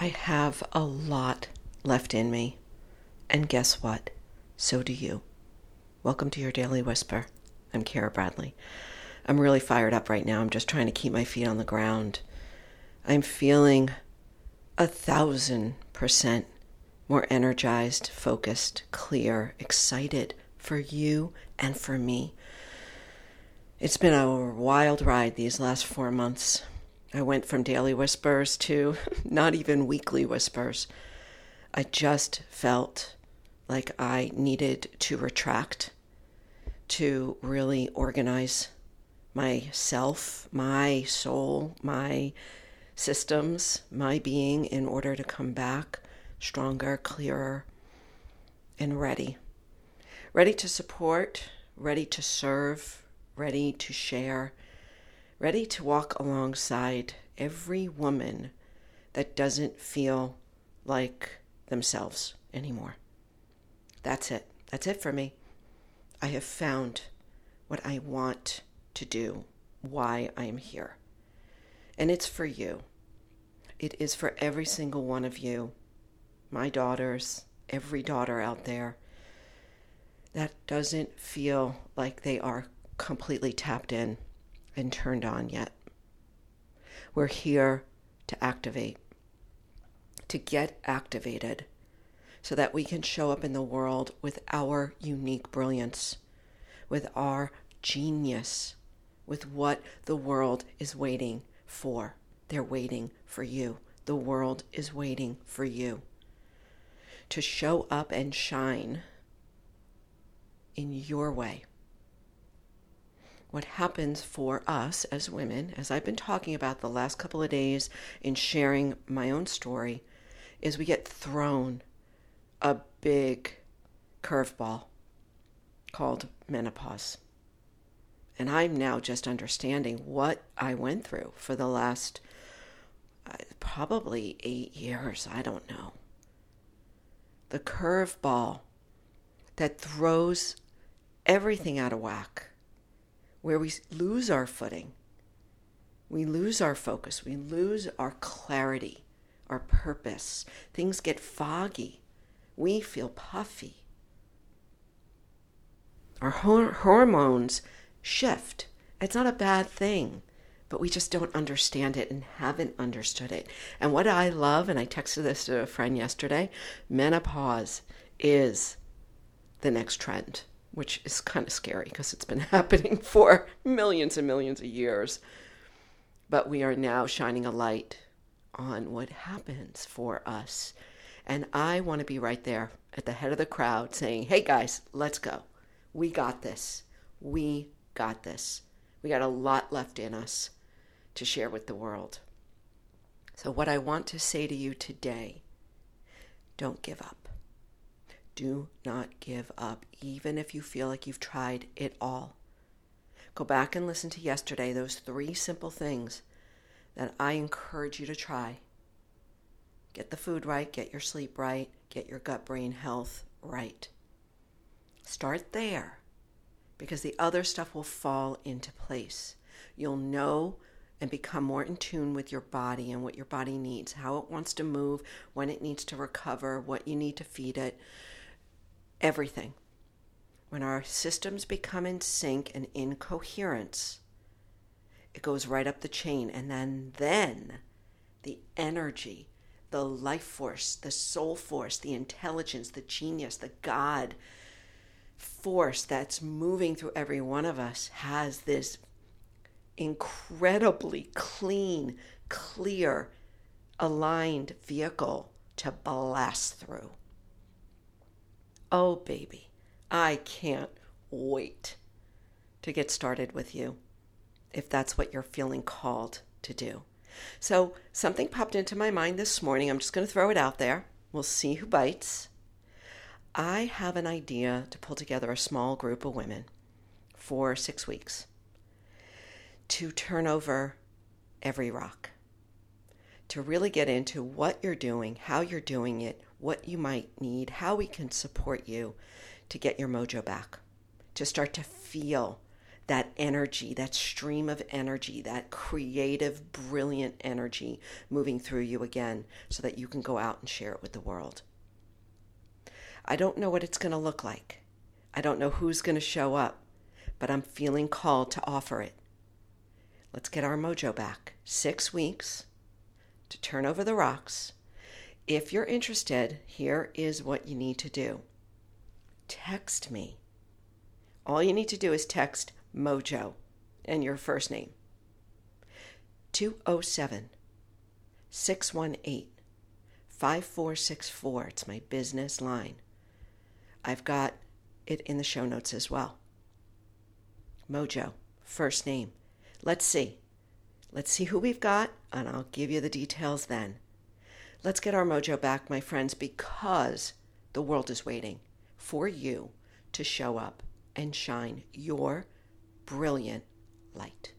I have a lot left in me. And guess what? So do you. Welcome to your Daily Whisper. I'm Kara Bradley. I'm really fired up right now. I'm just trying to keep my feet on the ground. I'm feeling a thousand percent more energized, focused, clear, excited for you and for me. It's been a wild ride these last four months. I went from daily whispers to not even weekly whispers. I just felt like I needed to retract, to really organize myself, my soul, my systems, my being in order to come back stronger, clearer, and ready. Ready to support, ready to serve, ready to share ready to walk alongside every woman that doesn't feel like themselves anymore. That's it. That's it for me. I have found what I want to do, why I am here. And it's for you. It is for every single one of you, my daughters, every daughter out there that doesn't feel like they are completely tapped in been turned on yet. We're here to activate, to get activated, so that we can show up in the world with our unique brilliance, with our genius, with what the world is waiting for. They're waiting for you. The world is waiting for you to show up and shine in your way what happens for us as women, as I've been talking about the last couple of days in sharing my own story, is we get thrown a big curveball called menopause. And I'm now just understanding what I went through for the last uh, probably eight years. I don't know. The curveball that throws everything out of whack where we lose our footing, we lose our focus, we lose our clarity, our purpose. Things get foggy. We feel puffy. Our hormones shift. It's not a bad thing, but we just don't understand it and haven't understood it. And what I love, and I texted this to a friend yesterday menopause is the next trend which is kind of scary because it's been happening for millions and millions of years. But we are now shining a light on what happens for us. And I want to be right there at the head of the crowd saying, hey guys, let's go. We got this. We got this. We got a lot left in us to share with the world. So, what I want to say to you today don't give up. Do not give up, even if you feel like you've tried it all. Go back and listen to yesterday, those three simple things that I encourage you to try. Get the food right, get your sleep right, get your gut brain health right. Start there because the other stuff will fall into place. You'll know and become more in tune with your body and what your body needs, how it wants to move, when it needs to recover, what you need to feed it, everything. When our systems become in sync and in coherence, it goes right up the chain. And then, then the energy, the life force, the soul force, the intelligence, the genius, the God force that's moving through every one of us has this incredibly clean, clear, aligned vehicle to blast through. Oh, baby, I can't wait to get started with you if that's what you're feeling called to do. So, something popped into my mind this morning. I'm just going to throw it out there. We'll see who bites. I have an idea to pull together a small group of women for six weeks to turn over every rock, to really get into what you're doing, how you're doing it, what you might need, how we can support you to get your mojo back, to start to feel that energy, that stream of energy, that creative, brilliant energy moving through you again so that you can go out and share it with the world. I don't know what it's going to look like. I don't know who's going to show up, but I'm feeling called to offer it. Let's get our mojo back. Six weeks to turn over the rocks. If you're interested, here is what you need to do text me. All you need to do is text Mojo and your first name 207 618 5464. It's my business line. I've got it in the show notes as well. Mojo, first name. Let's see. Let's see who we've got, and I'll give you the details then. Let's get our mojo back, my friends, because the world is waiting for you to show up and shine your brilliant light.